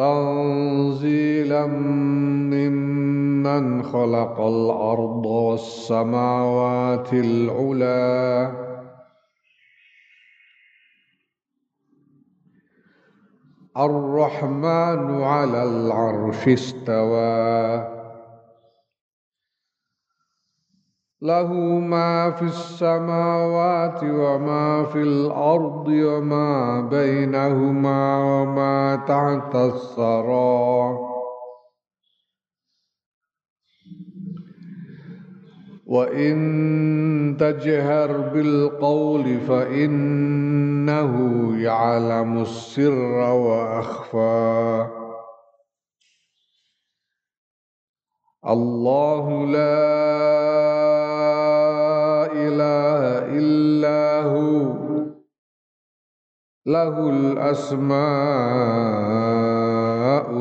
تنزيلا ممن خلق الأرض والسماوات العلى الرحمن على العرش استوى. له ما في السماوات وما في الأرض وما بينهما وما تحت الثرى. وإن تجهر بالقول فإنه يعلم السر وأخفى. الله لا إلا هو. له الأسماء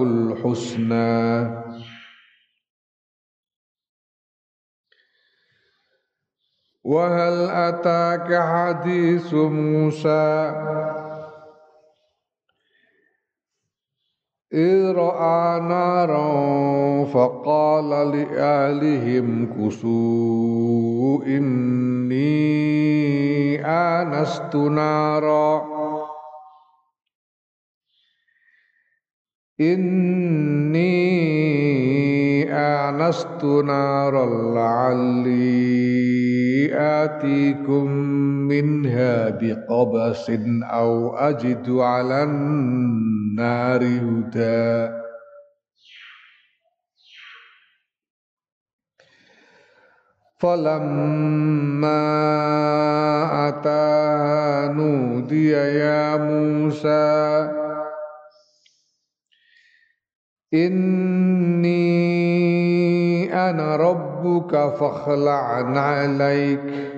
الحسنى. وهل أتاك حديث موسى؟ إذ رأى نارا فقال لأهلهم كسوا إني آنست نارا. إني آنست نارا لعلي آتيكم منها بقبس أو أجد على النار هدى. فلما أتاها نودي يا موسى إني أنا ربك فاخلع عليك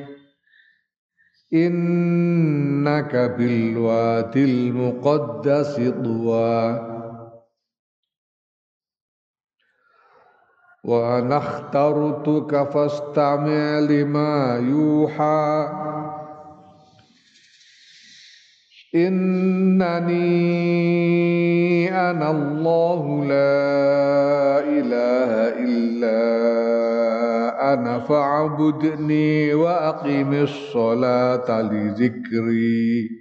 إنك بالوادي المقدس طوى. وأنا اخترتك فاستمع لما يوحى. إنني أنا الله لا إله إلا أنا فاعبدني وأقم الصلاة لذكري.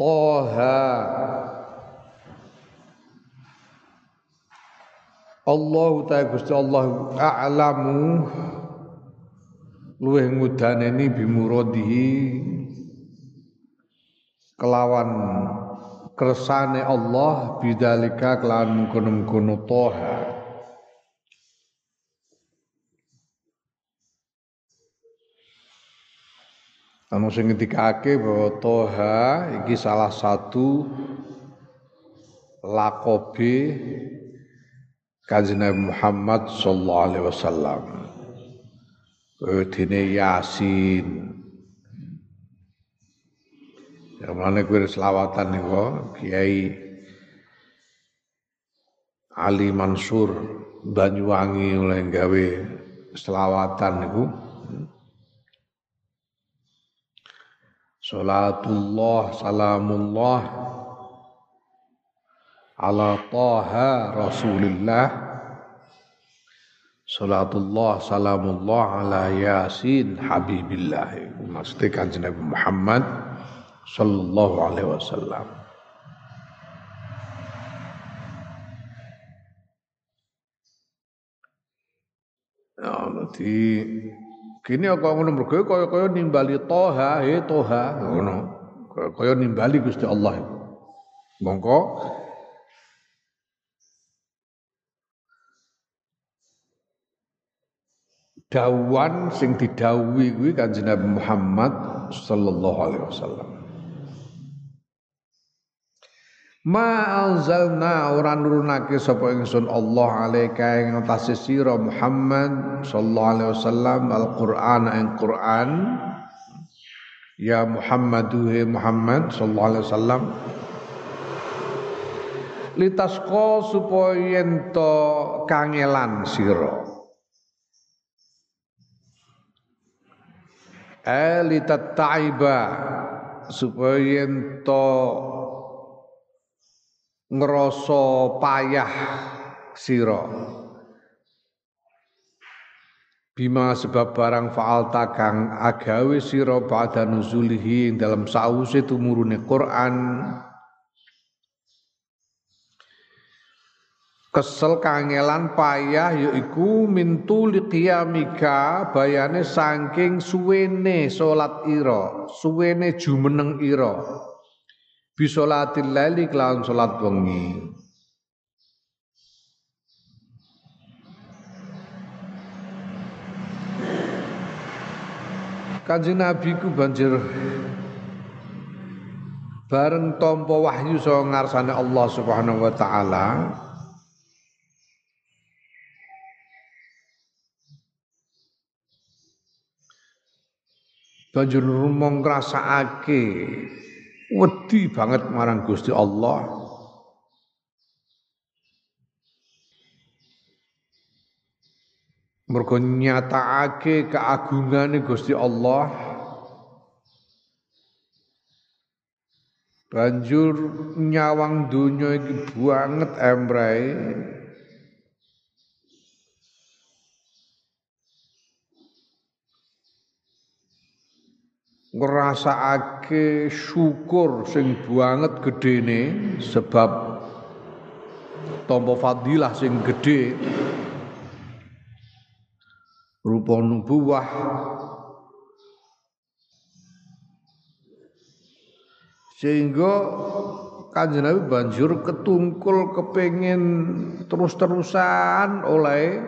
Toha. Allah ta Gusti Allah a'lamu. Luweh ngudaneni bimuradihi. Kelawan kersane Allah bidalika kelawan mengkono-mengkono Toha Anu sing ngendikake bahwa Toha iki salah satu lakobe Kanjeng Nabi Muhammad sallallahu alaihi wasallam. Dene Yasin. Ya mana kuwi selawatan niku Kiai Ali Mansur Banyuwangi oleh gawe selawatan niku. Salatullah salamullah. Ala taha Rasulillah. Salatullah salamullah ala Yasin Habibillah. Maksudnya kanjeng Nabi Muhammad Sallallahu alaihi wasallam. Ya, nanti kini kok ngono mergo kaya-kaya nimbali toha he toha ngono. Kaya nimbali Gusti Allah. Mongko dawan sing didhawuhi kuwi Kanjeng Nabi Muhammad sallallahu alaihi wasallam. Ma anzalna ora nurunake sapa ingsun Allah alaika ing atase sira Muhammad sallallahu alaihi wasallam Al-Qur'an ing Qur'an. Ya Muhammadu Muhammad sallallahu alaihi wasallam. Litasqa supaya ento kangelan sira. Alitat taiba supaya ento ngerasa payah sira. Bima sebab barang fa'alta kang agawe sira pada nuzulihi dalam sause tumurune Quran. Kesel kangelan payah yaiku mintu liqiyamika bayane saking suwene salat ira suwene jumeneng ira bisolatil laili kelawan salat wengi. Kanjeng Nabi ku banjir bareng tampa wahyu saka ngarsane Allah Subhanahu wa taala. Banjur rumong ngrasakake wedi banget marang Gusti Allah. Mergo nyatakake keagungane Gusti Allah. Banjur nyawang donya iki banget embrae ngrasakake syukur sing banget gedene sebab tampa fadilah sing gedhe. Rupa nubuwah. Sehingga kanjeng Nabi banjur ketungkul kepengin terus-terusan oleh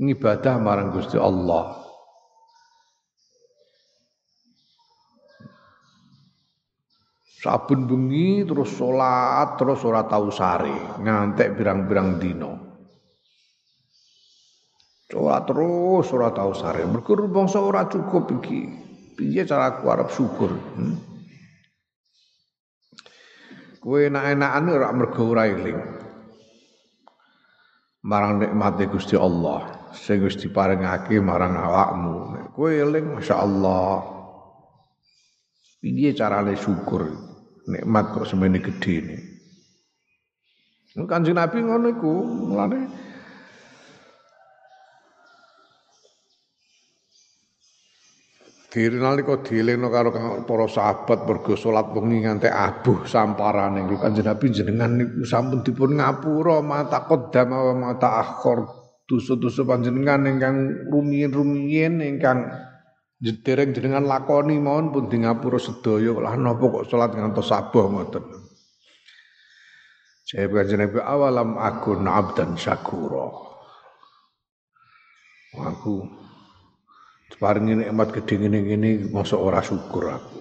ngibadah marang Gusti Allah Saben bengi terus salat terus ora tau sare ngantek birang-birang dino. Ora terus ora tau sare. Mergo bangsa ora cukup iki. Piye cara aku arep syukur? Hmm? Kowe enak-enakan ora mergo ora eling. Marang nikmate Gusti Allah sing Gusti paringake marang awakmu. Kowe eling masyaallah. Piye carane syukur? Nikmat kok semene gede ini. Kanjeng Nabi ngono iku, mulane Diri nalika dielingno karo para sahabat mergo salat wengi nganti abuh samparane Kanjeng Nabi jenengan niku sampun dipun ngapura mata qaddam wa mata akhir dosa-dosa panjenengan ingkang rumiyin-rumiyin ingkang dereng jenengan lakoni mawon pun di ngapura sedaya lah napa kok salat ngantos sabuh ngoten. Saya kanjeng Nabi awalam aku abdan syakura. Aku paringi nikmat gede ngene-ngene masa ora syukur aku.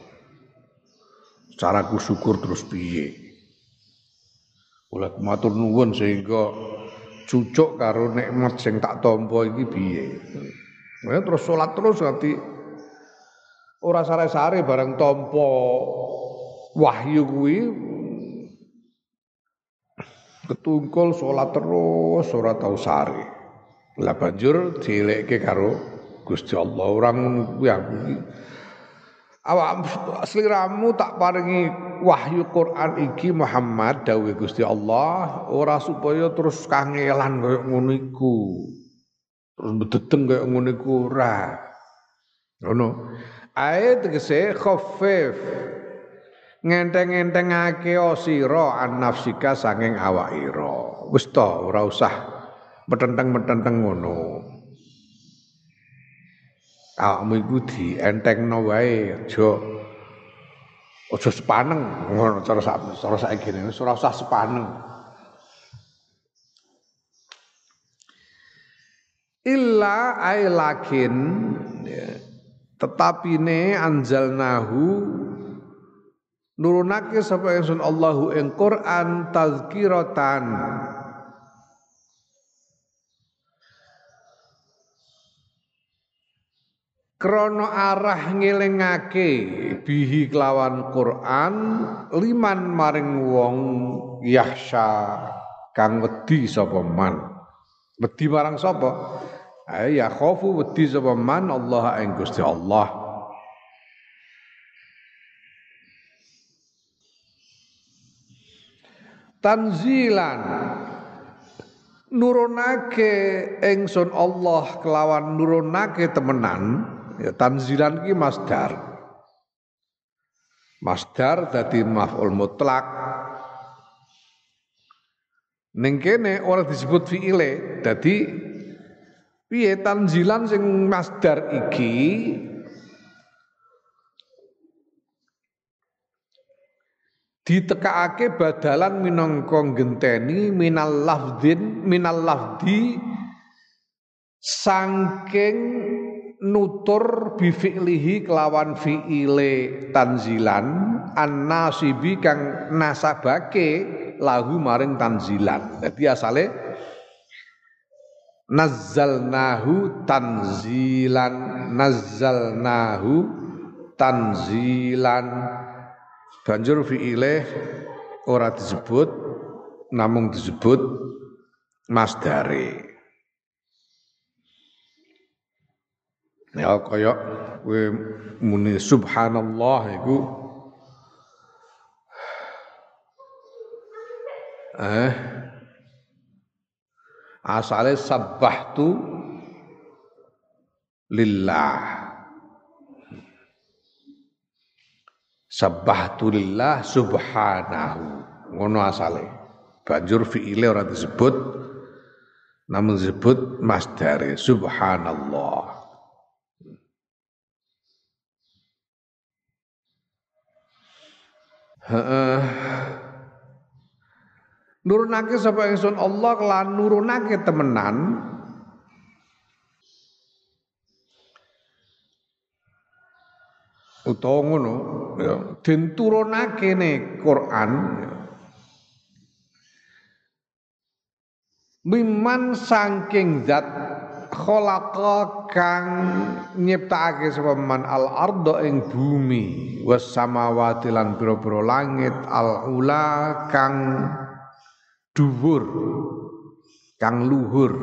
Caraku syukur terus piye? Ulat matur nuwun sehingga cucuk karo nikmat sing tak tampa iki piye. Ya, terus salat terus nanti ora sare-sare bareng tompo wahyu kuwi ketungkul salat terus ora tau sare. Lah banjur dilekke karo Gusti Allah orang aku awak sliramu tak paringi wahyu Quran iki Muhammad dawuh Gusti Allah ora supaya terus kangelan koyo ngono iku terus bedeteng kaya ngono iku ora. Ngono. Ae tegese khaffif. Ngenteng-entengake sira an nafsika saking awak ira. Wis to ora usah metenteng-metenteng ngono. Awakmu iku dientengno wae aja aja sepaneng ngono cara cara saiki ora usah sepaneng. illa ay lakin ya, tetapi ne anzalnahu nurunake sapa ingsun Allahu ing Quran tazkiratan. Krono arah ngelingake bihi kelawan Quran liman maring wong yahsya kang wedi sapa man. Wedi marang sapa Ay ya khofu wedi sapa man Allah ing Gusti Allah. Tanzilan nurunake ingsun Allah kelawan nurunake temenan ya tanzilan ki masdar. Masdar dadi maf'ul mutlak. Ning kene ora disebut fi'ile, dadi Piye tanzilan sing masdar iki ditekakake badalan minangka genteni minal lafdin minal lafdi sangking nutur bifi'lihi kelawan fi'ile tanzilan an-nasibi kang nasabake lahu maring tanzilan. Jadi asale nazzalnahu tanzilan nazzalnahu tanzilan. Banjur fi'ile ora disebut namung disebut masdare. Ya kaya kowe muni subhanallah iku. Eh asale sabbahtu lillah. Sabbahtu lillah subhanahu. Ngono asale banjur fiile ora disebut namun disebut masdare subhanallah. Heeh nurunake sapa ingsun Allah lan nurunake temenan utawa ngono ya den turunake ne Quran ya. Miman saking zat khalaqa kang nyiptakake sapa man al ardo ing bumi was samawati lan pira-pira langit al ula kang dhuwur kang luhur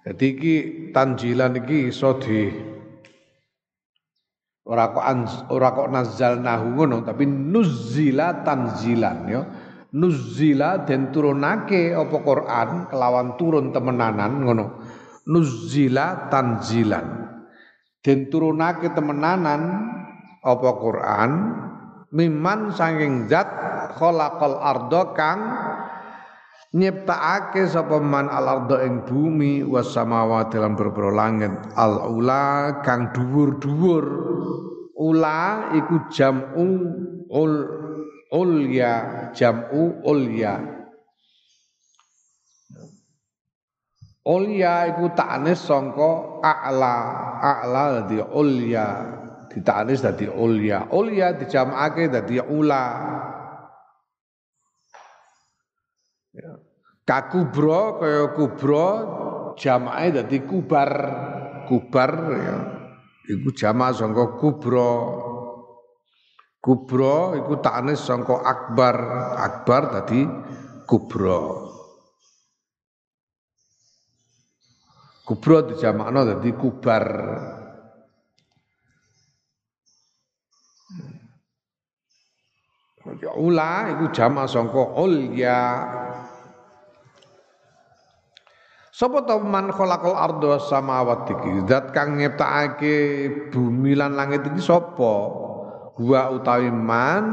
Jadi iki tanjilan iki iso di ora kok ora kok ngono tapi nuzzila tanzilan ya. Nuzzila den turunake apa Quran kelawan turun temenanan ngono. Nuzzila tanzilan. Den turunake temenanan apa Quran? Miman sanging zat khalaqal ardo kang nyiptakake sapa man al ardo ing bumi was samawati lan berbro langit. Al ula kang dhuwur-dhuwur. Ula iku jam'u ul ulya jam'u ulya. Ulya iku taknis sangka a'la a'la dadi ulya ditanis dadi ulya ulya dijamake dadi ula. Ya. kakubro kaya kubro jamake dadi kubar. Kubar ya. Iku jamak sangka kubro. Kubro iku taknis sangka akbar. Akbar dadi kubro. Kubro dijamakno dadi kubar Ya ula iku jama sangka ulya. Sopo ta man khalaqal ardo samawati iki? Zat kang nyiptakake bumi lan langit iki sapa? Gua utawi man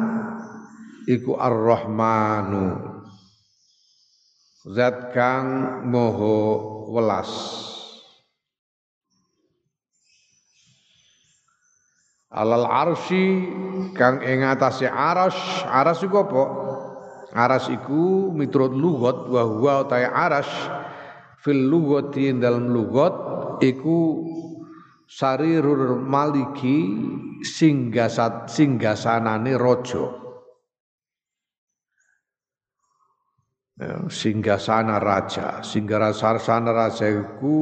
iku Ar-Rahmanu. Zat kang moho welas. Alal arsy kang ing atase aras, aras iku apa? Aras iku miturut lugat wa huwa utawi aras fil lugati dalam lugat iku sarirul maliki singgasat singgasanane raja. Ya, singgasana raja. Singgasana raja itu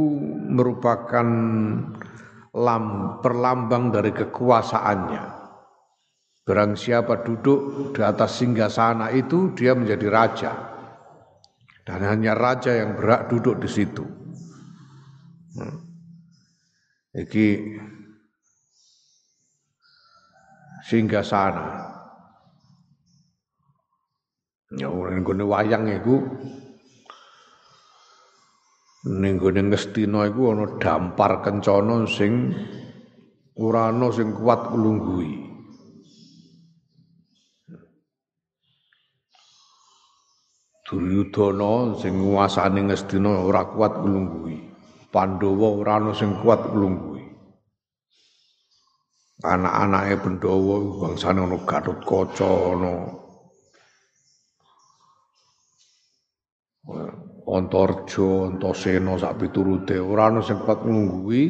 merupakan lam perlambang dari kekuasaannya Barang siapa duduk di atas singgasana itu dia menjadi raja. Dan hanya raja yang berhak duduk di situ. Hmm. Iki singgah sana. Ya gone wayang iku ning gone Ngastina iku ana dampar kencana sing ora ana sing kuat nglungguhi. Duryudana sing nguasani Ngastina ora kuat nglungguhi. Pandhawa ora ana sing kuat nglungguhi. Anak-anake Pandhawa bangsane ana Gatotkaca ana Antarja, Antasena sak piturute ora ana sing kuat nglungguhi.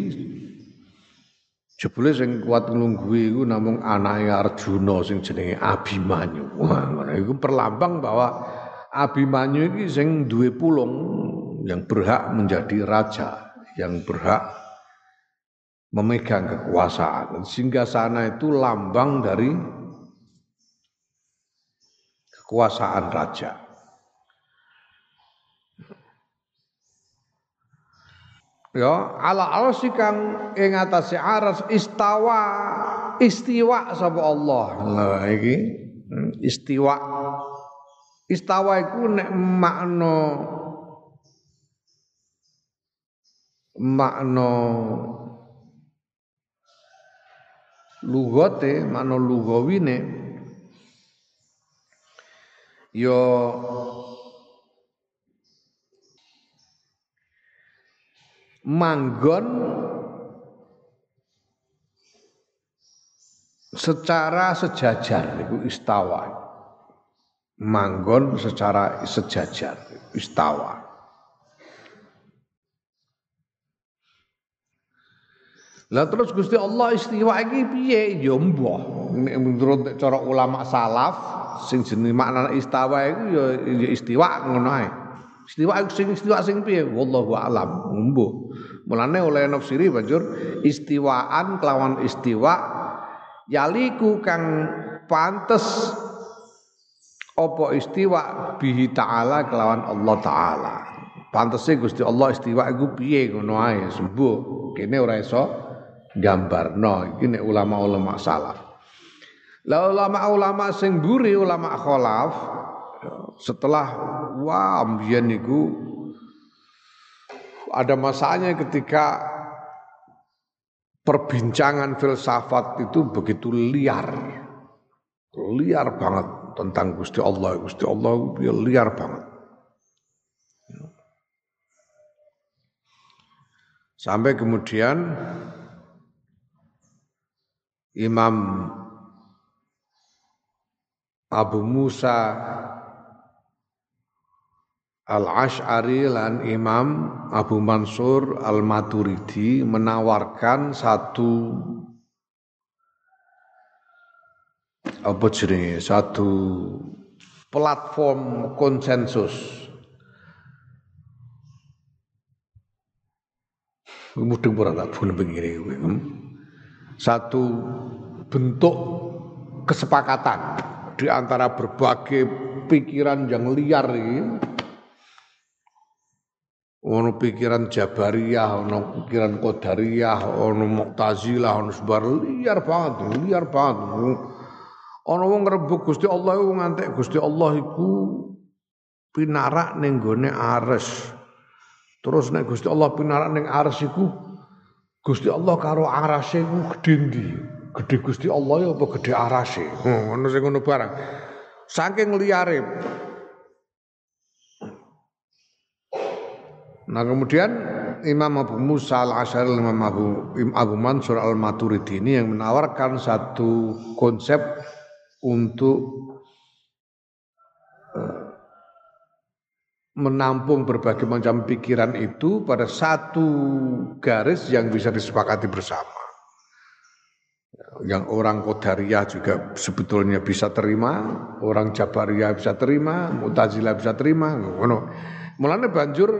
Jebule sing kuat nglungguhi iku namung anake Arjuna sing jenenge Abimanyu. Wah, iku perlambang bahwa Abimanyu ini sing duwe pulung yang berhak menjadi raja, yang berhak memegang kekuasaan. Sehingga sana itu lambang dari kekuasaan raja. Ya, ala arsy kang ing atase aras istawa istiwa sapa Allah. Lah iki hmm, istiwa Istawa iku nek makna makna lugote makna lugawine ya manggon secara sejajar itu istawa manggon secara sejajar istawa Lah terus Gusti Allah istiwa iki piye? Ya mbah. Menurut cara ulama salaf sing jenenge makna istawa iku ya, ya istiwa ngono ae. Istiwa iku sing istiwa sing piye? Wallahu alam. Mbuh. Mulane oleh nafsiri banjur istiwaan kelawan istiwa yaliku kang pantes apa istiwa bihi ta'ala kelawan Allah taala. Pantese Gusti Allah istiwa iku piye ngono ae sembuh. Kene ora iso gambarno. Iki nek ulama-ulama salaf. Lah ulama-ulama sing buri ulama kholaf setelah wah mbiyen niku ada masanya ketika perbincangan filsafat itu begitu liar. Liar banget tentang Gusti Allah. Gusti Allah liar banget. Sampai kemudian Imam Abu Musa Al-Ash'ari lan Imam Abu Mansur Al-Maturidi menawarkan satu apa jenenge? Satu platform konsensus. Mudeng ora tak hmm? satu bentuk kesepakatan di antara berbagai pikiran yang liar ini ono pikiran Jabariyah, ono pikiran Qadariyah, ono Mu'tazilah, ono sebar liar banget, liar banget. Ana wong ngrebuk Gusti Allah iku ngantek Gusti Allah iku pinarak ning gone ares. Terus nek Gusti Allah pinarak ning arsy iku Gusti Allah karo arasy iku gedhe ndi? Gedhe Gusti Allah ya apa gedhe arasy? Ngono sing ngono barang. Saking liare. Nah kemudian Imam Abu Musa al-Asyari, Imam Abu, Abu Mansur al-Maturidi ini yang menawarkan satu konsep untuk eh, menampung berbagai macam pikiran itu pada satu garis yang bisa disepakati bersama. Yang orang Qadariyah juga sebetulnya bisa terima, orang Jabariyah bisa terima, Mu'tazilah bisa terima, ngono. Mulane banjur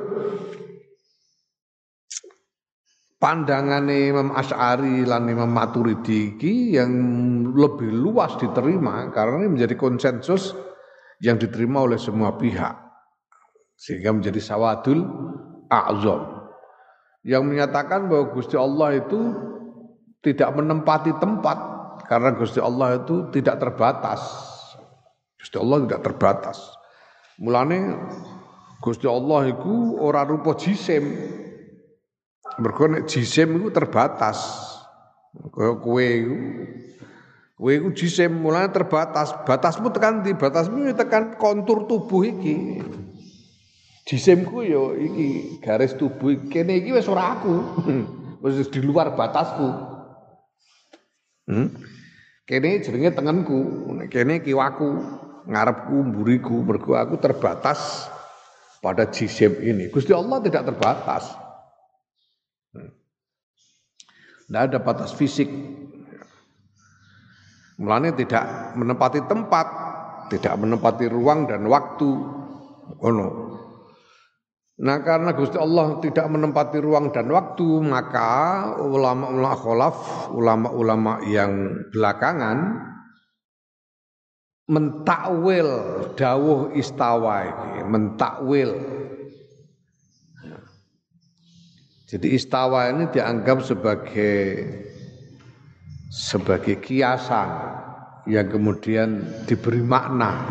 pandangan Imam Asy'ari lan Imam Maturidi yang lebih luas diterima karena ini menjadi konsensus yang diterima oleh semua pihak sehingga menjadi sawadul a'zam yang menyatakan bahwa Gusti Allah itu tidak menempati tempat karena Gusti Allah itu tidak terbatas. Gusti Allah tidak terbatas. Mulane Gusti Allah itu ora rupa jisim. Mergo nek jisim itu terbatas. Kaya kowe iku kowe iku jisim mulane terbatas. Batasmu tekan di batasmu tekan kontur tubuh iki. Jisimku yo iki garis tubuh kene iki wis ora aku. Wis di luar batasku. Hmm? Kene jenenge tengenku, kene kiwaku, ngarepku, mburiku, mergo aku terbatas pada jisim ini. Gusti Allah tidak terbatas. Tidak ada batas fisik. Mulanya tidak menempati tempat, tidak menempati ruang dan waktu. Oh no. Nah karena Gusti Allah tidak menempati ruang dan waktu maka ulama-ulama kholaf, ulama-ulama yang belakangan mentakwil dawuh istawa ini, mentakwil. Jadi istawa ini dianggap sebagai sebagai kiasan yang kemudian diberi makna.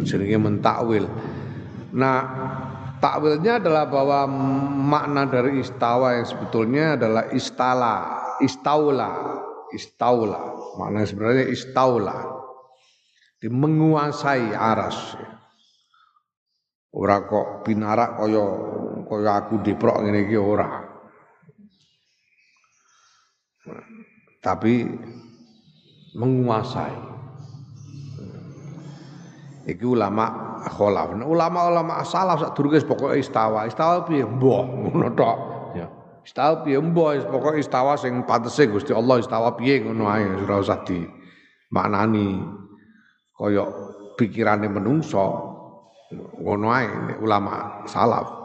Jadi mentakwil. Nah, takwilnya adalah bahwa makna dari istawa yang sebetulnya adalah istala, istaula, istaula. Makna sebenarnya istaula. Di menguasai aras. Ora kok pinarak kaya kaya aku diprok ngene iki ora. Tapi menguasai. Iki ulama kholaf. Nah, ulama-ulama salaf sak durunge pokoke istawa. Istawa piye? Mbah, ngono tok. Ya. Istawa piye mbah, pokoke istawa sing patese Gusti Allah istawa piye ngono ae ora usah di maknani kaya pikirane menungso. Ngono ae ulama salaf.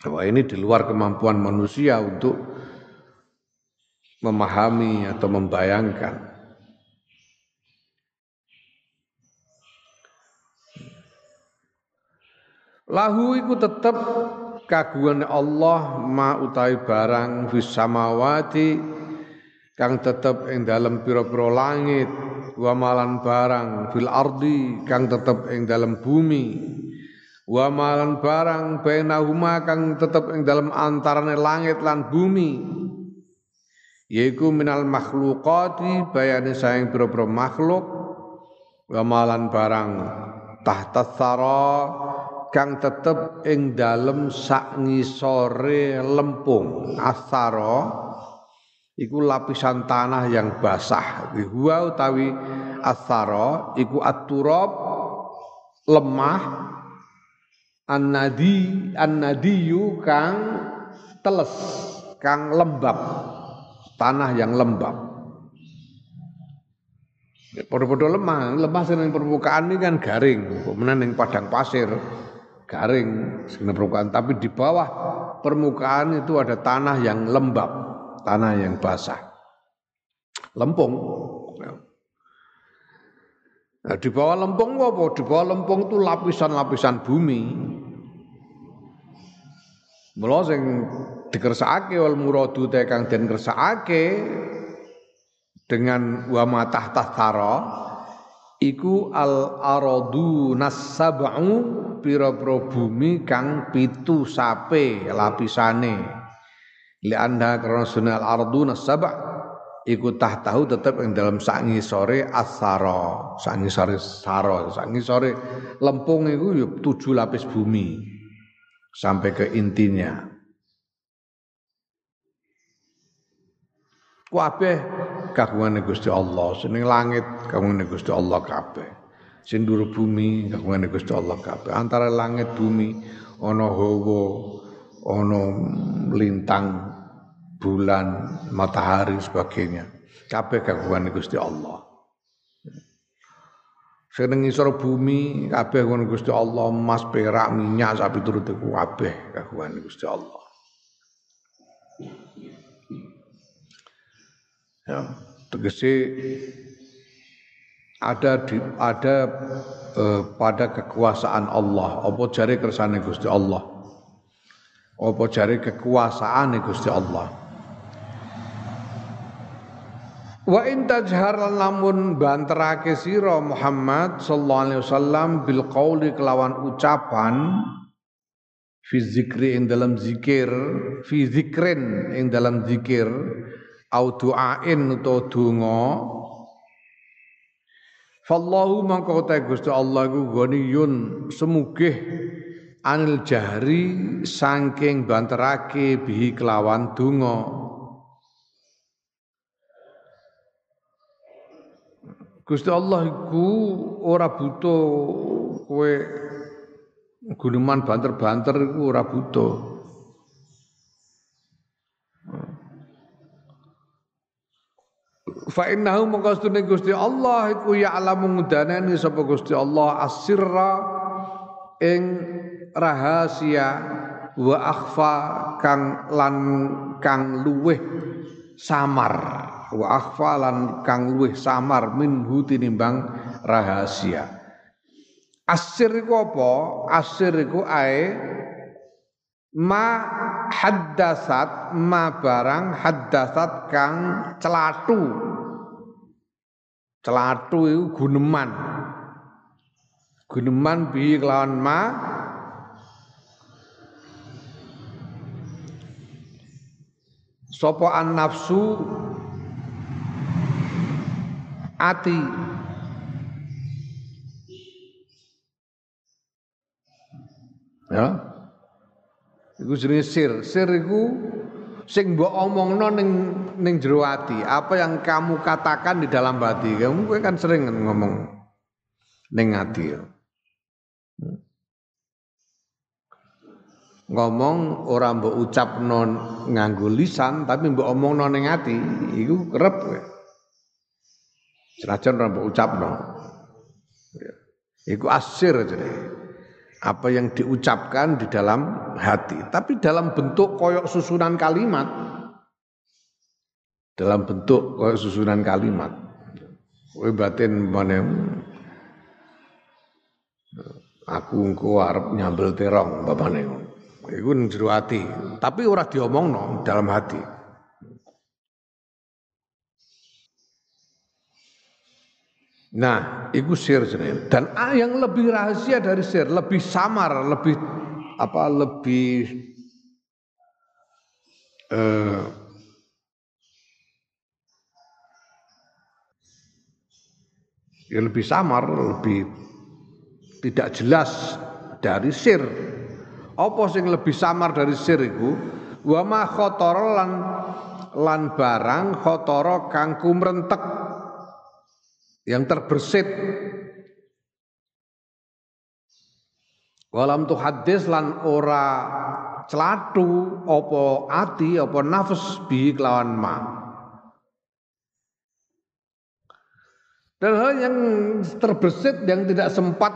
Bahwa ini di luar kemampuan manusia untuk memahami atau membayangkan. Lahu iku tetep kagungan Allah ma utawi barang fis samawati kang tetep ing dalem pira-pira langit wa malan barang fil ardi kang tetep ing dalem bumi wa malan barang bainahuma kang tetep ing dalem antarane langit lan bumi yaiku minal makhluqati bayane saing pira-pira makhluk. Wa malan barang tahta thara kang tetep ing dalem sak ngisore lempung. Asara iku lapisan tanah yang basah. Huwa utawi asara iku aturab lemah annadi kang teles kang lembab tanah yang lembab. Podo-podo lemah, lemah sing permukaan ini kan garing, kemudian yang padang pasir garing sebenarnya permukaan. Tapi di bawah permukaan itu ada tanah yang lembab tanah yang basah. Lempung. Nah, di bawah lempung apa? Di bawah lempung itu lapisan-lapisan bumi Mula sing dikersakake wal muradu te kang den kersakake dengan wa matah tahta iku al aradu nasab'u pira-pira bumi kang pitu sape lapisane. Li anda karena sunal ardu nasab' iku tahu tetap yang dalam sangi sore asaro sangi sore saro sangi sore lempung itu yuk tujuh lapis bumi sampai ke intinya. Kabeh kagungane Gusti Allah. Seneng langit kagungane Gusti Allah kabeh. Sing bumi kagungane Gusti Allah kabeh. Antara langit bumi ana hawa ana lintang bulan matahari sebagainya. Kabeh kagungane Gusti Allah seneng isor bumi kabeh kagungane Gusti Allah emas perak minyak sapi turut iku kabeh kagungane Gusti Allah. Ya ada di ada eh, pada kekuasaan Allah. Apa jari kersane Gusti Allah? Apa jari kekuasaan Gusti Allah Wa in tajhar lamun banterake sira Muhammad sallallahu alaihi wasallam bil qauli kelawan ucapan fi zikri ing dalam zikir fi zikrin ing dalam zikir au du'ain utawa donga Fallahu mangko ta Gusti Allah iku ghaniyun semugih anil jahri saking banterake bihi kelawan donga Gusti Allah iku ora butuh kowe guneman banter-banter iku ora butuh. Fa innahu mengkastune Gusti Allah iku ya'lamu ngudanani sapa Gusti Allah asirra ing rahasia wa akhfa kang lan kang luweh samar wa akhfa lan kang luweh samar minhu tinimbang rahasia. Asir iku apa? Asir iku ae ma haddasat ma barang haddasat kang celatu. Celatu itu guneman. Guneman bi kelawan ma? Sopo an nafsu ati ya iku jenenge sir sir iku sing mbok omongno ning ning jero ati, apa yang kamu katakan di dalam hati. Kamu kan sering ngomong ning ati. Ya. Ngomong ora mbok ucapno nganggo lisan tapi mbok omongno ning ati, iku kerep. Senajan ora mbok ucapno. Ya. Iku asir jenenge apa yang diucapkan di dalam hati, tapi dalam bentuk koyok susunan kalimat. Dalam bentuk koyok susunan kalimat. Kowe batin mana aku engko arep nyambel terong bapane Iku jero ati, tapi ora diomongno dalam hati. Nah, itu sir jenenge. Dan yang lebih rahasia dari sir, lebih samar, lebih apa lebih eh, ya lebih samar, lebih tidak jelas dari sir. Apa sing lebih samar dari sir itu? Wa ma lan lan barang khotoro kang kumrentek yang terbersit Walam tu hadis lan ora celatu opo ati opo nafas bi kelawan ma. Dan hal yang terbersit yang tidak sempat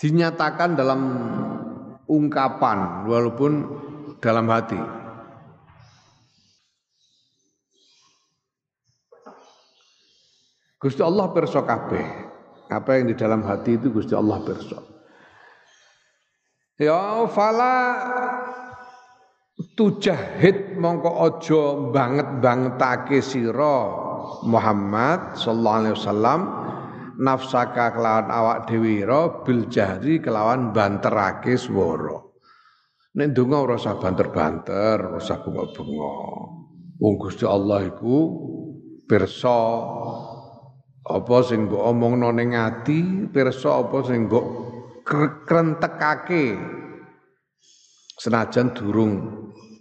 dinyatakan dalam ungkapan walaupun dalam hati. Gusti Allah perso kabeh. Apa yang di dalam hati itu Gusti Allah perso. Ya fala tujahid mongko aja banget-bangetake sira Muhammad sallallahu alaihi wasallam nafsaka kelawan awak dhewe bil jahri kelawan banterake swara nek donga ora usah banter-banter ora usah bunga-bunga wong Gusti Allah iku pirsa apa sing mbok omongno ning ati pirsa apa sing mbok krentekake? Senajan durung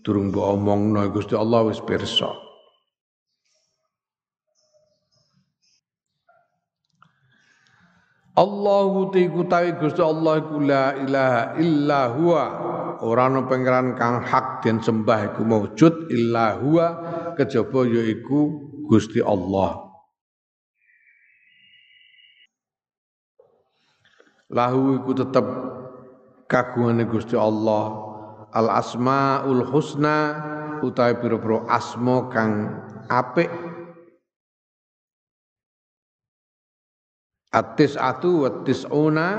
durung mbok omongno Gusti Allah wis pirsa. Allahu tiku Gusti Allah iku la ilaha illa huwa. Ora ana pangeran kang hak den sembah iku maujud illa huwa. Kejaba yaiku Gusti Allah Lahu iku tetep kagungane Gusti Allah. Al asmaul husna utawi pira-pira asma kang apik. Atis atu watis una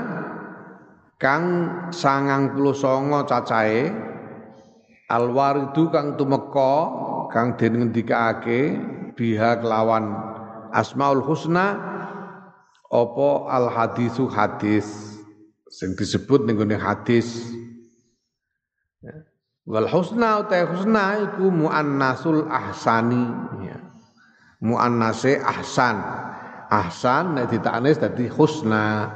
kang sangang puluh songo cacahe. Alwaridu kang tumeka kang den ngendikake biha kelawan asmaul husna apa al hadisu hadis sing disebut ning hadis Wal husna utai husna iku muannasul ahsani ya. Muannase ahsan. Ahsan nek ditanis dadi husna.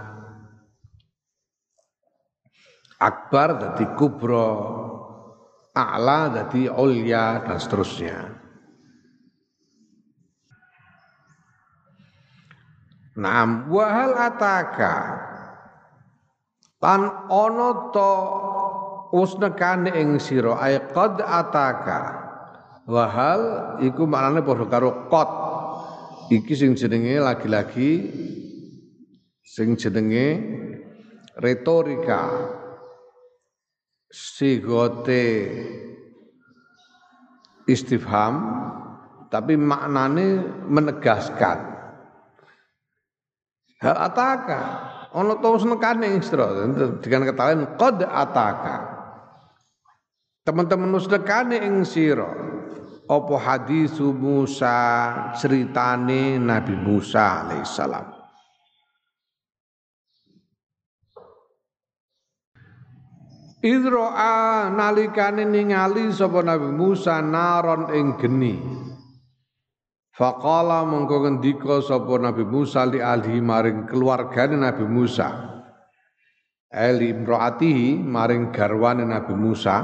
Akbar dadi kubra. A'la dadi ulya dan seterusnya. Naam. Wahal ataka? Lan ana to wis nekane ing sira? Ay qad ataka? Wahal iku maknane padha karo qad. Iki sing jenenge lagi-lagi sing jenenge retorika. Sigote istifham tapi maknane menegaskan hal ataka. Ono to wis nekane ing sira dengan ketahuan qad ataka. Teman-teman nusdekane ing sira. Apa hadis Musa? Ceritane Nabi Musa alaihissalam. Idro'a nalikane ningali sapa Nabi Musa naron ing geni. Faqala mongko ngendika sapa Nabi Musa li ahli maring keluargane Nabi Musa. Ali imraatihi maring garwane Nabi Musa.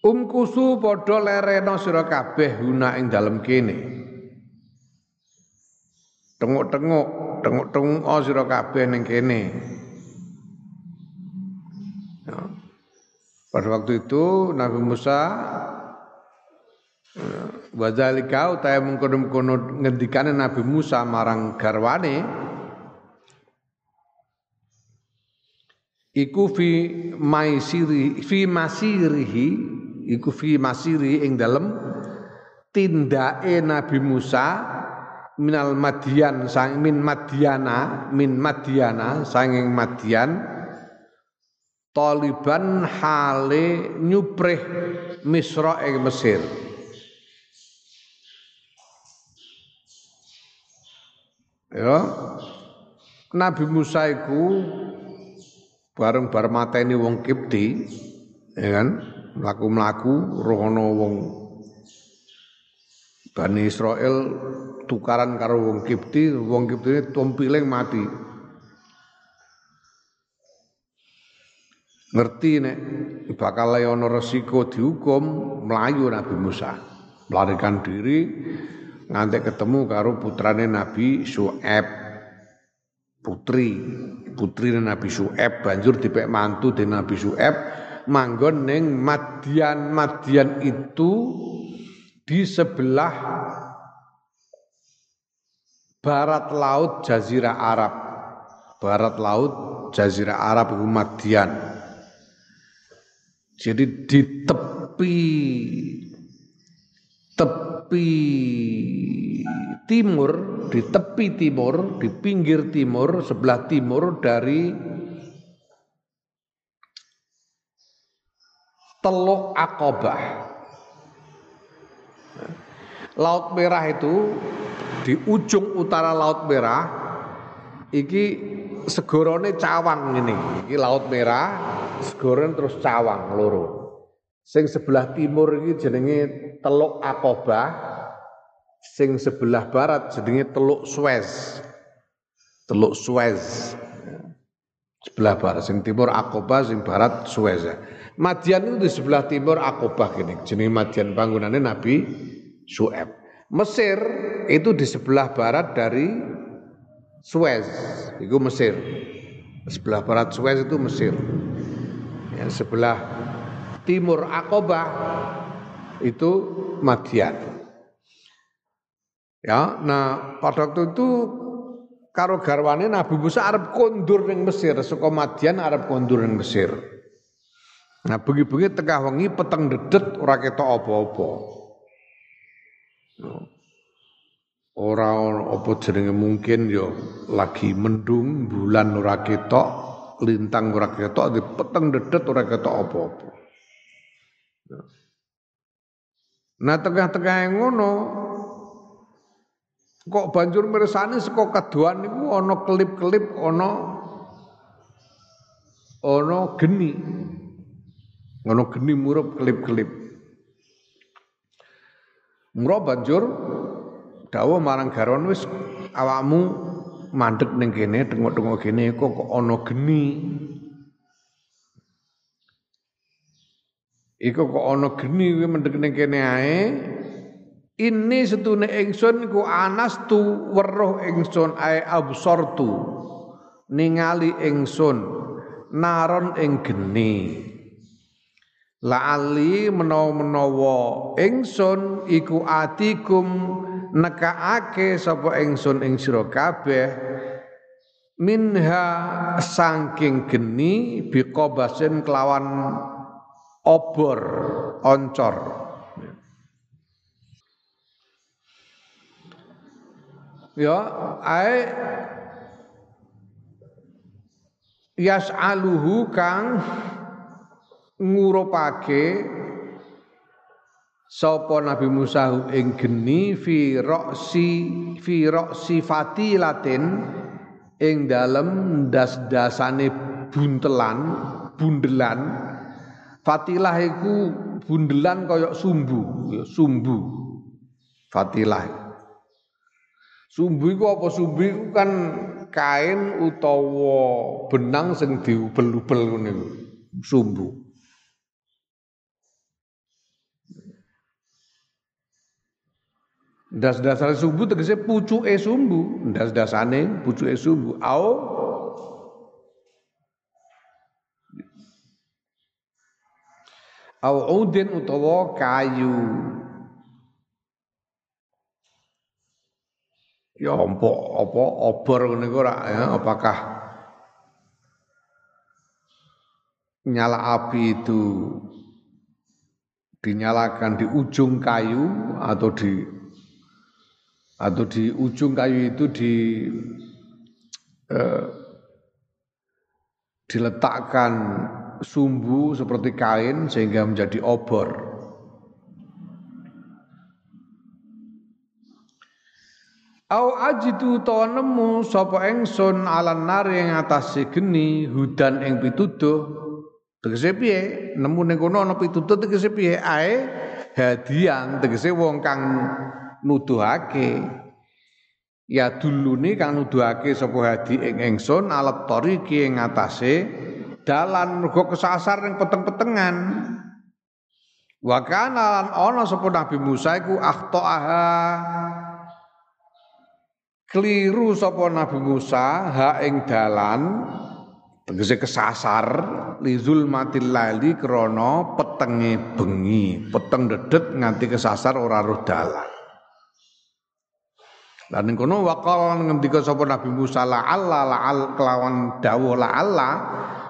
Umkusu padha lerena sira kabeh guna ing dalem kene. Tenguk-tenguk, tenguk-tenguk oh sira kabeh ning kene. Ya. Pada waktu itu Nabi Musa ya, Wadzalika utahe mengkono-mengkono ngendikane Nabi Musa marang garwane iku fi maisiri fi masirihi iku fi masiri ing dalem tindake Nabi Musa minal Madian sang min Madiana min Madiana sanging Madian Taliban hale nyuprih Misra ing Mesir Ya Nabi Musa iku bareng bar mateni wong Kipti ya kan mlaku-mlaku roh ana wong Bani Israel tukaran karo wong Kipti, wong Kipti tompiling mati. Ngerti nek bakal ana resiko dihukum melayu Nabi Musa. Melarikan diri nganti ketemu karo putrane Nabi Syuaib. Putri, putri Nabi Syuaib banjur dipek mantu di Nabi Syuaib manggon ning Madian. Madian itu di sebelah barat laut Jazirah Arab. Barat laut Jazirah Arab itu Madian. Jadi di tepi tepi timur, di tepi timur, di pinggir timur, sebelah timur dari Teluk Akobah. Laut Merah itu di ujung utara Laut Merah iki segorone cawang ini. Iki Laut Merah, segoron terus cawang loro. Sing sebelah timur iki jenenge Teluk Akobah, sing sebelah barat jenenge Teluk Suez. Teluk Suez. Sebelah barat, sing timur Akobah, sing barat Suez. Madian itu di sebelah timur Akobah gini. Jenenge Madian bangunannya Nabi Su'eb. Mesir itu di sebelah barat dari Suez, itu Mesir. Sebelah barat Suez itu Mesir. Ya, sebelah timur Akobah itu Madian. Ya, nah pada waktu itu karo garwane Nabi Musa Arab kondur ning Mesir, saka Madian Arab kondur ning Mesir. Nah, bengi-bengi tengah wengi peteng dedet ora ketok apa-apa. Ora apa jenenge mungkin ya lagi mendung, bulan ora ketok, lintang ora ketok, peteng dedet ora ketok apa-apa. Nah tengah-tengah yang ngono kok banjur mirsani saka kaduan niku ana kelip-kelip ana ana geni. Ana geni murup kelip-kelip. Mula banjur dawuh marang Garon wis awakmu mandek ning kene tengok-tengok kene kok ana geni. Iku kok ana geni kuwi mendek ning kene ae. Ini setune ingsun ku anas tu weruh ingsun ae absortu ningali ingsun naron ing geni. La'ali menawa-menawa ingsun iku atikum nekaake sapa ingsun ing sira kabeh minha saking geni biqabasin kelawan obor oncor. Ya ae yas'aluhu kang ngurupake sapa Nabi Musa ing geni fi roksi fi roksi fatilatin ing dalem das-dasane buntelan bundelan fatilah iku bundelan kaya sumbu ya sumbu. Fatilah. Sumbu iku apa? Sumbu iku kan kain utawa benang sing diubel-ubel ngene sumbu. Das-dasar sumbu tegese pucuke sumbu, das-dasane pucuke sumbu. Au au udin utawa kayu. Ya apa apa obor ngene ora ya apakah nyala api itu dinyalakan di ujung kayu atau di atau di ujung kayu itu di eh, diletakkan sumbu seperti kain sehingga menjadi obor. Au ajidu to nemu sapa ingsun alan nari ing atase geni hudan ing pituduh tegese piye? Nemu ning kono ana pituduh tegese piye? Ae hadian tegese wong kang nuduhake. Ya dulune kang nuduhake sapa hadi ing ingsun alat tariki ing ngatasé dalan mergo kesasar ning peteng-petengan. Wa kana lan ana sapa Nabi Musa iku akhtoaha. Keliru sapa Nabi Musa ha ing dalan tegese kesasar lizul matil lali krana petenge bengi peteng dedet nganti kesasar ora roh dalan. Lan ning kono waqala ngendika sapa Nabi Musa la alla la al kelawan dawuh la alla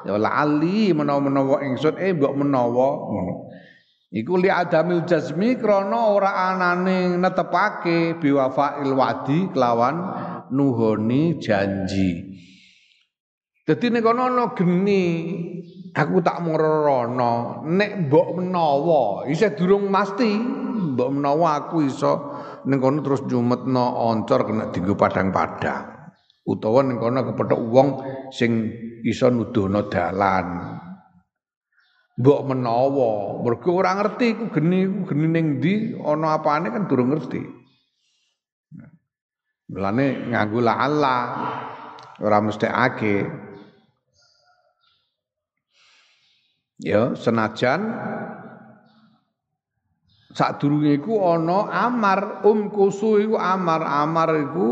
ya la ali menawa-menawa ingsun eh mbok menawa ngono. Iku li adamil jazmi krana ora anane netepake biwafa'il wadi kelawan nuhoni janji. Dadi nek ana geni aku tak mrorono nek mbok menawa isih durung mesti mbok menawa aku iso ning kono terus nyumetno oncor kena dienggo padang-padang. Utawa ning kono kepethuk wong sing iso nuduhno dalan. Mbok menawa, mergo ora ngerti ku geni ku geni ning ndi, ana apane kan durung ngerti. Mulane nganggo la'alla ora mesti ake. Ya, senajan sadurunge iku ana amar um kusu iku amar amar iku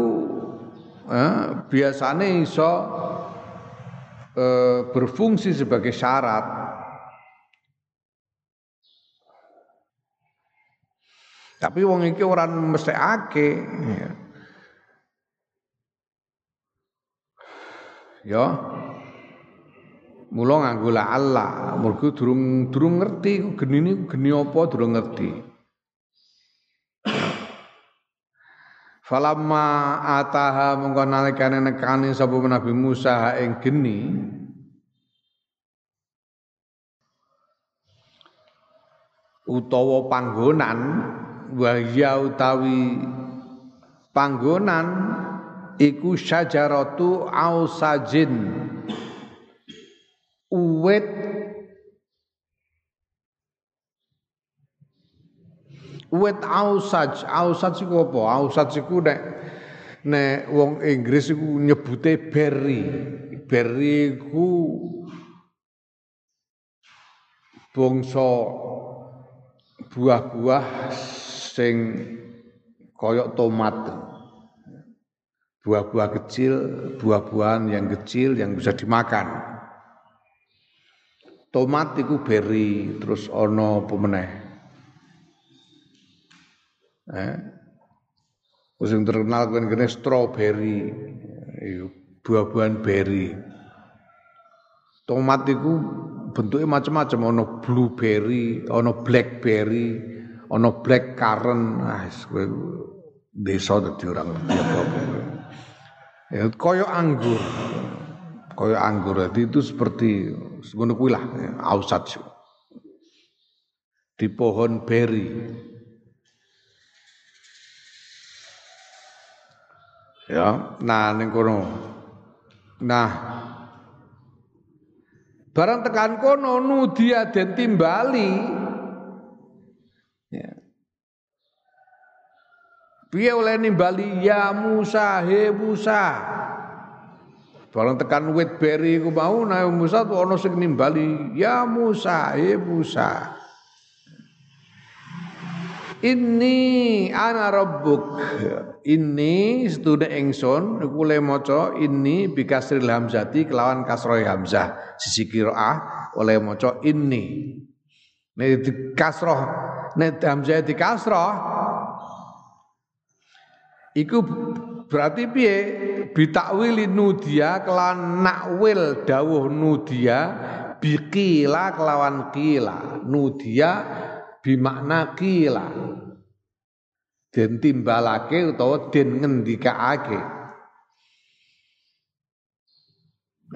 eh, biasane iso eh, berfungsi sebagai syarat tapi wong iki ora mesthekake ya. ya Mula nganggo la Allah, mergo durung durung ngerti geni niku geni apa durung ngerti. Falamma ataha mongko nalikane nekani sapa Nabi Musa ing geni. Utawa panggonan wahya utawi panggonan iku syajaratu ausajin. Uwit Wet ausaj, ausaj iku apa? Ausaj iku nek nek wong Inggris iku nyebute berry. Berry iku bangsa buah-buah sing koyok tomat. Buah-buah kecil, buah-buahan yang kecil yang bisa dimakan. Tomat iku berry, terus ono pemeneh Eh. Sing terkenal kan kene strawberry, buah-buahan berry. Tomat itu bentuknya macam-macam, ono blueberry, ono blackberry, ono black currant. Ah, kowe desa dadi orang apa-apa. Ya, koyo anggur. Koyo anggur. Jadi itu seperti ngono kuwi lah, ausat. Di pohon beri. Ya, nah ning kono. Nah, barang tekan kono nudia den timbali. Ya. Piye oleh nimbali ya Musa he Musa. Barang tekan wit beri ku mau nah Musa tuh ono sing nimbali ya Musa he Musa. Ini ana rabbuk. Ini sedune ingsun iku le maca ini bikasril hamzati kelawan kasroh hamzah. Sisi qiraah oleh maca ini. Nek di kasroh nek hamzah di kasroh iku berarti piye bitakwili nudia kelan nakwil dawuh nudia bikila kelawan kila nudia bimakna kila den timbalake utawa den ngendikaake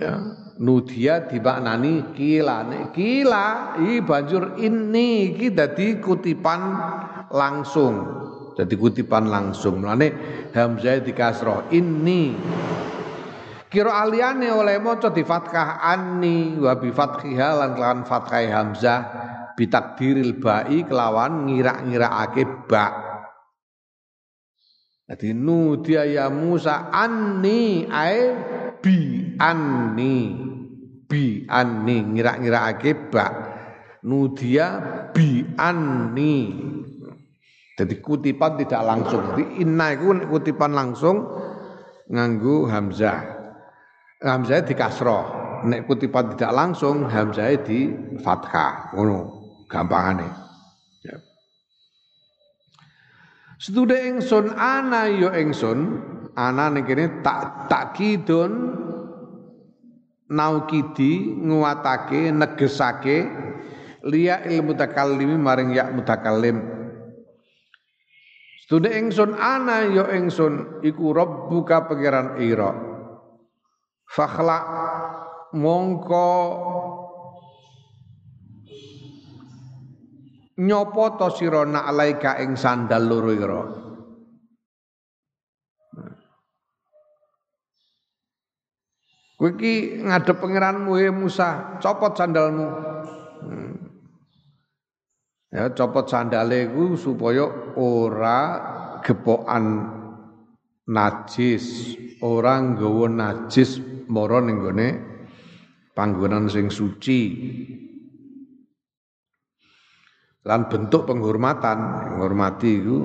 ya nudia dimaknani kila nek kila iki banjur ini iki dadi kutipan langsung. Dadi kutipan langsung. Mlane hamzah dikasroh ini Kira aliyane oleh maca di fathah anni wa bi fathiha lan fathah hamzah bitakdiril ba'i kelawan ngira-ngirakake ba. Jadi nudia ya Musa anni ae bi anni bi anni ngira-ngirakake ba. Nudia bi anni. Jadi kutipan tidak langsung. Jadi inna itu kutipan langsung nganggu hamzah. Hamzah di kasroh. Nek kutipan tidak langsung hamzah di fathah. Ngono gampangane. Ya. Setude ingsun ana yo ya ingsun, ana ning kene tak takkidun naukidi nguatake negesake liya ilmu takallimi maring ya mutakallim. Setude ingsun ana yo ya ingsun iku rabbuka pangeran ira. Fakhla mongko nyopo to sira alai ing sandal loro ira nah. Kowe iki ngadep pangeranmu eh, Musa, copot sandalmu. Hmm. Ya copot sandale ku supaya ora gepokan najis, ora nggawa najis mara ning panggonan sing suci. Lan bentuk penghormatan, menghormati iku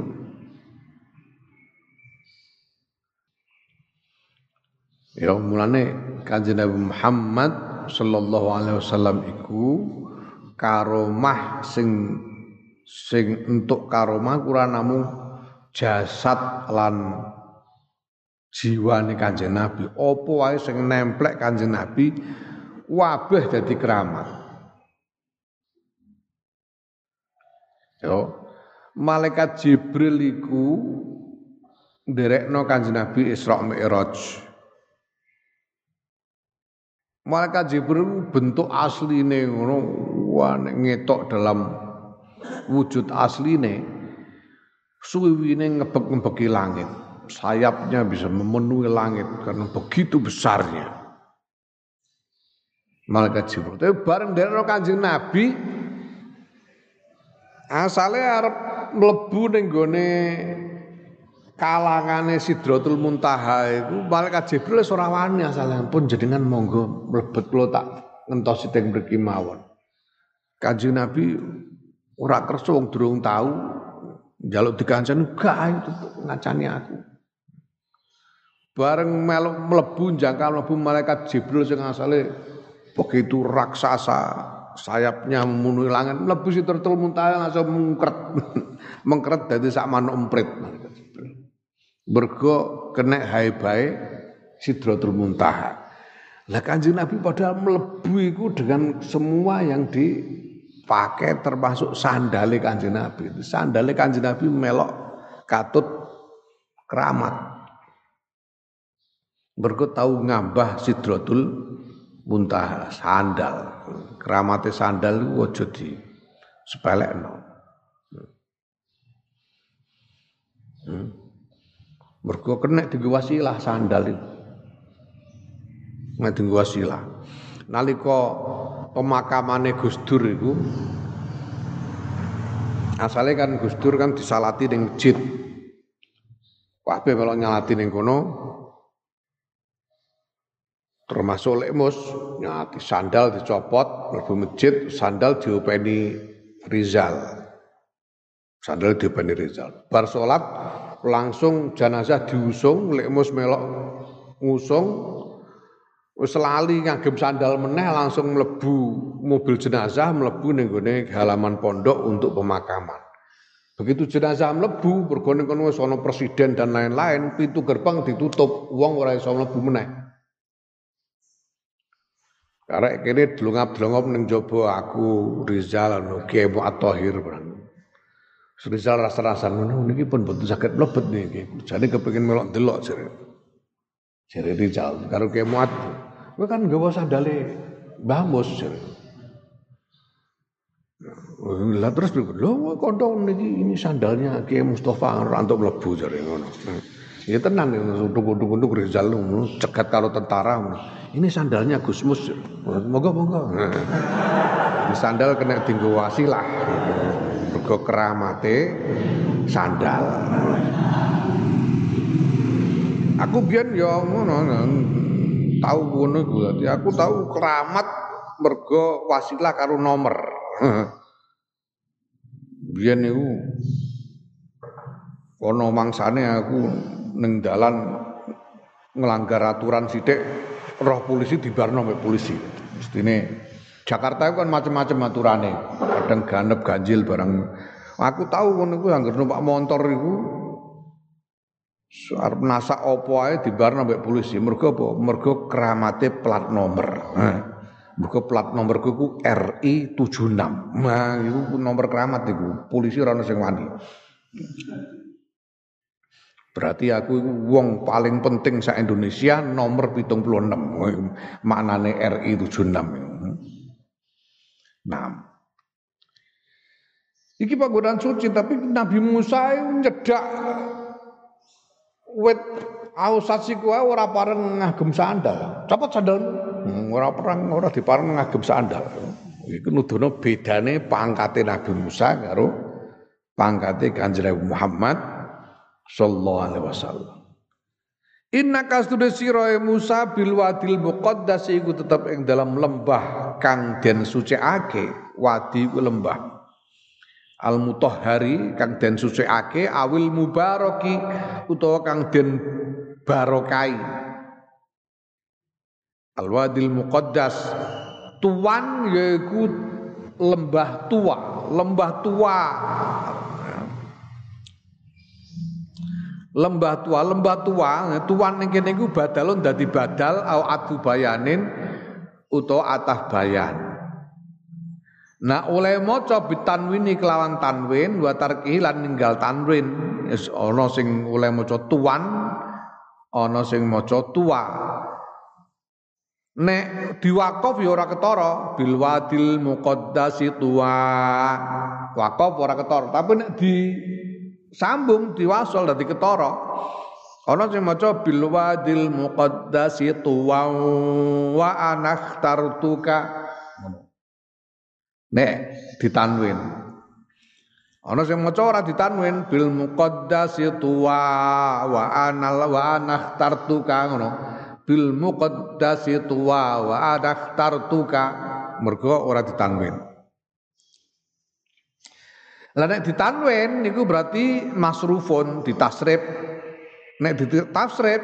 Ya mulane Kanjeng Nabi Muhammad sallallahu alaihi wasallam iku karomah sing sing untuk karomah kurang namung jasad lan jiwane Kanjeng Nabi. Apa wae sing nemplek Kanjeng Nabi wabeh dadi keramat. Yo, malaikat Jibril iku nderekno Kanjeng Nabi Isra Mi'raj. Malaikat Jibril bentuk asline ngono wah ngetok dalam wujud asline suwiwine ngebek-ngebeki langit. Sayapnya bisa memenuhi langit karena begitu besarnya. Malaikat Jibril. Tapi bareng dari Kanjeng Nabi asalnya arep mlebu ning gone kalangane Sidratul Muntaha iku malaikat Jibril ora wani asale pun jenengan monggo mlebet kula tak ngentosi teng mriki mawon. Kanjeng Nabi ora kersa wong durung tahu njaluk dikancani gak itu ngacani aku. Bareng melok mlebu jangkal mlebu malaikat Jibril sing asale begitu raksasa sayapnya memenuhi langit mlebu Sidratul Muntaha langsung mengkret mengkret dadi sak manuk emprit mergo kena haibae Sidratul Muntaha. Lah Kanjeng Nabi padahal mlebu iku dengan semua yang dipakai termasuk sandale Kanjeng Nabi. Sandale Kanjeng Nabi melok katut keramat. Mergo tahu ngambah Sidratul Muntaha sandal. Keramate sandal iku aja di sepelekno. Hmm. Mergo kena dienggo wasilah sandal itu. Nek dienggo wasilah. Nalika pemakamane Gus Dur iku asale kan Gus Dur kan disalati ning masjid. Kabeh kalau nyalati ning kono termasuk lekmus nyati sandal dicopot mlebu masjid sandal diopeni Rizal. Sandal diopeni Rizal. Bar salat langsung jenazah diusung lek mus melok ngusung. Wis lali ngagem sandal meneh langsung mlebu mobil jenazah mlebu ning gone halaman pondok untuk pemakaman. Begitu jenazah mlebu bergone kono wis presiden dan lain-lain, pintu gerbang ditutup, wong ora iso mlebu meneh. Karek kene dlungap-dlungop ning jaba aku Rizal anu Kiai Mu'at Thahir Rizal rasa-rasa ngono niki pun boten saged mlebet niki. Jane kepengin melok delok jare. Jare Rizal karo Ki Muat. Kowe kan nggawa sandale Mbah Mus jare. Lah terus lho kondo niki ini sandalnya Ki Mustofa ora entuk mlebu jare ngono. Ya tenan untuk-untuk Rizal cegat karo tentara Ini sandalnya Gus Mus. Moga-moga. Sandal kena tinggu wasilah mergo keramate sandal. Aku biyen ya ngono tahu ngono dadi aku tahu keramat mergo wasilah karo nomor. Biyen niku ana mangsane aku ning dalan ngelanggar aturan sithik roh polisi dibarno mek polisi. Mestine Jakarta itu kan macam-macam aturane. Kadang ganep ganjil barang. Aku tahu ngono iku anggere numpak motor iku arep nasak opo ae dibarno mbek polisi. Mergo apa? Mergo keramate plat nomor. Nah, mergo plat nomorku iku RI 76. Nah, iku nomor keramat iku. Polisi ora ono sing wani. Berarti aku iku wong paling penting sa Indonesia nomor 76. Maknane RI 76. Nah, iki panggonan suci tapi Nabi Musa nyedak wet Ausat siku ora pareng ngagem sandal. Sandal. Hmm, ora perang ora dipareng ngagem sandal. Iku nuduno bedane pangkate Nabi Musa karo pangkate Kanjeng Muhammad sallallahu alaihi wasallam. Inna kasdude sira Musa bil wadil muqaddas iku tetep ing dalam lembah kang den sucikake. Wadi lembah al mutahhari kang den sucikake awil mubaraki utawa kang den barokai al wadil muqaddas tuan yaiku lembah tua lembah tua lembah tua lembah tua tuan ning kene iku badalun dadi badal au adu bayanin utawa atah bayan Nah oleh maca bitanwini kelawan tanwin wa tarkihi ninggal tanwin. Wis ana sing oleh maca tuan, ana sing maca tua. Nek diwakaf ya ora ketara bil wadil tua. Wakaf ora ketara, tapi nek di sambung diwasol dadi ketara. Ana sing maca bil wadil muqaddasi tua wa anakhtartuka nek ditanwin. Ana sing maca ora ditanwin bil muqaddasi tuwa wa anal wa anakhtartuka ngono. Bil muqaddasi tuwa wa anakhtartuka mergo ora ditanwin lah nek ditanwin niku berarti masrufun ditasrif nek ditasrif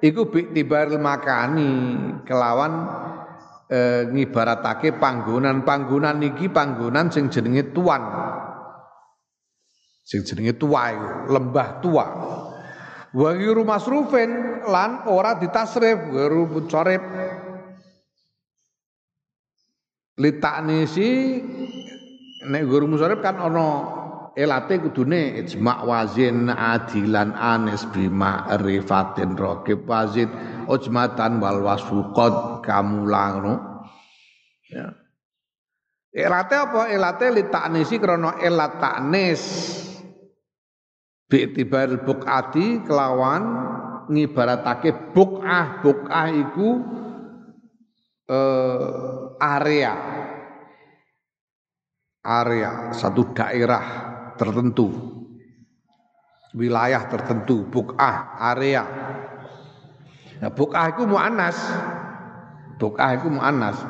iku bi tibaril makani kelawan e, ngibaratake panggonan-panggonan niki panggonan sing jenenge tuan. Sing jenenge tua lembah tua. Wa ghairu masrufin lan ora ditasrif, ghairu mucorib. Litaknisi nek ghairu musarif kan ana elate kudune ijma wazin adilan anis bima rifatin raqib wazin ujmatan wal wasfuqad kamulang no. Ya. Elate apa? Elate li taknisi krana elat taknis. Bi itibar bukati kelawan ngibaratake bukah bukah iku eh, area area satu daerah tertentu wilayah tertentu bukah area Nah, bukah itu mu'annas. Bukah itu mu'annas.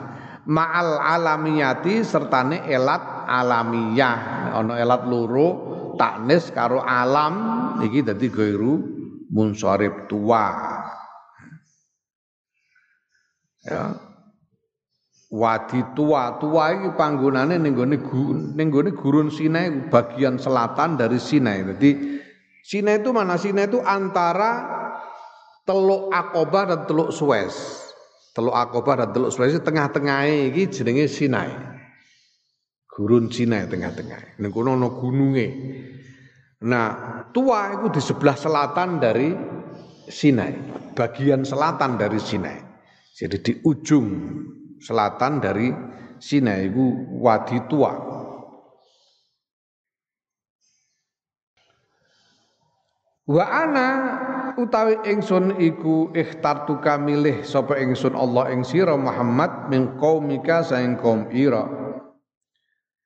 Ma'al alamiyati sertane elat alamiyah. Ono elat loro taknis karo alam iki dadi gairu munsharib tua. Ya. Wadi tua, tua iki panggonane ning gone ning gurun Sinai bagian selatan dari Sinai. Jadi Sinai itu mana? Sinai itu antara Teluk Akobah dan Teluk Suez. Teluk Akobah dan Teluk Suez tengah-tengah ini jenenge Sinai. Gurun Sinai tengah-tengah. Ning kono ana gununge. Nah, tua itu di sebelah selatan dari Sinai, bagian selatan dari Sinai. Jadi di ujung selatan dari Sinai itu Wadi Tua. Wa ana utawi ingsun iku ikhtartuka milih sapa ingsun Allah ing sira Muhammad min qaumika saing kaum ira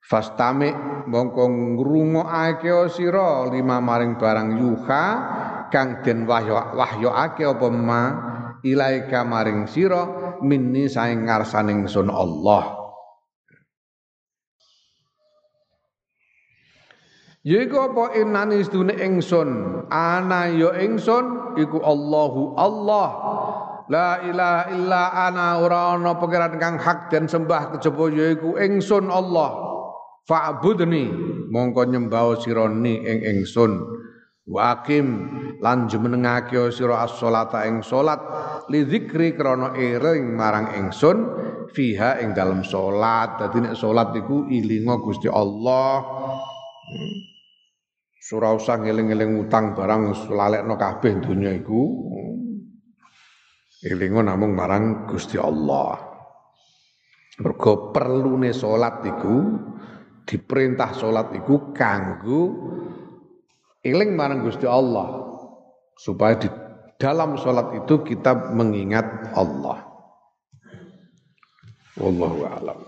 Fastami mongko ngrungokake sira lima maring barang yuha kang den wahyu wahyuake apa ma ilaika maring sira minni saing ngarsaning sun Allah. Yaiku apa innani sedune ingsun? Ana ya ingsun iku Allahu Allah. La ilaha illa ana ora ana pangeran kang hak dan sembah kejaba yaiku ingsun Allah. Fa'budni mongko nyembah sira ni ing ingsun Wakim lan jumenengake sira as-sholata ing salat li dzikri krana eling marang ingsun fiha ing dalam salat dadi nek salat iku ilinga Gusti Allah. Surah usah ngeling-eling utang barang lalekno kabeh dunia iku. Elingo namung marang Gusti Allah. Mergo perlune salat iku diperintah salat iku kanggo eling marang Gusti Allah supaya dalam sholat itu kita mengingat Allah. Wallahu a'lam.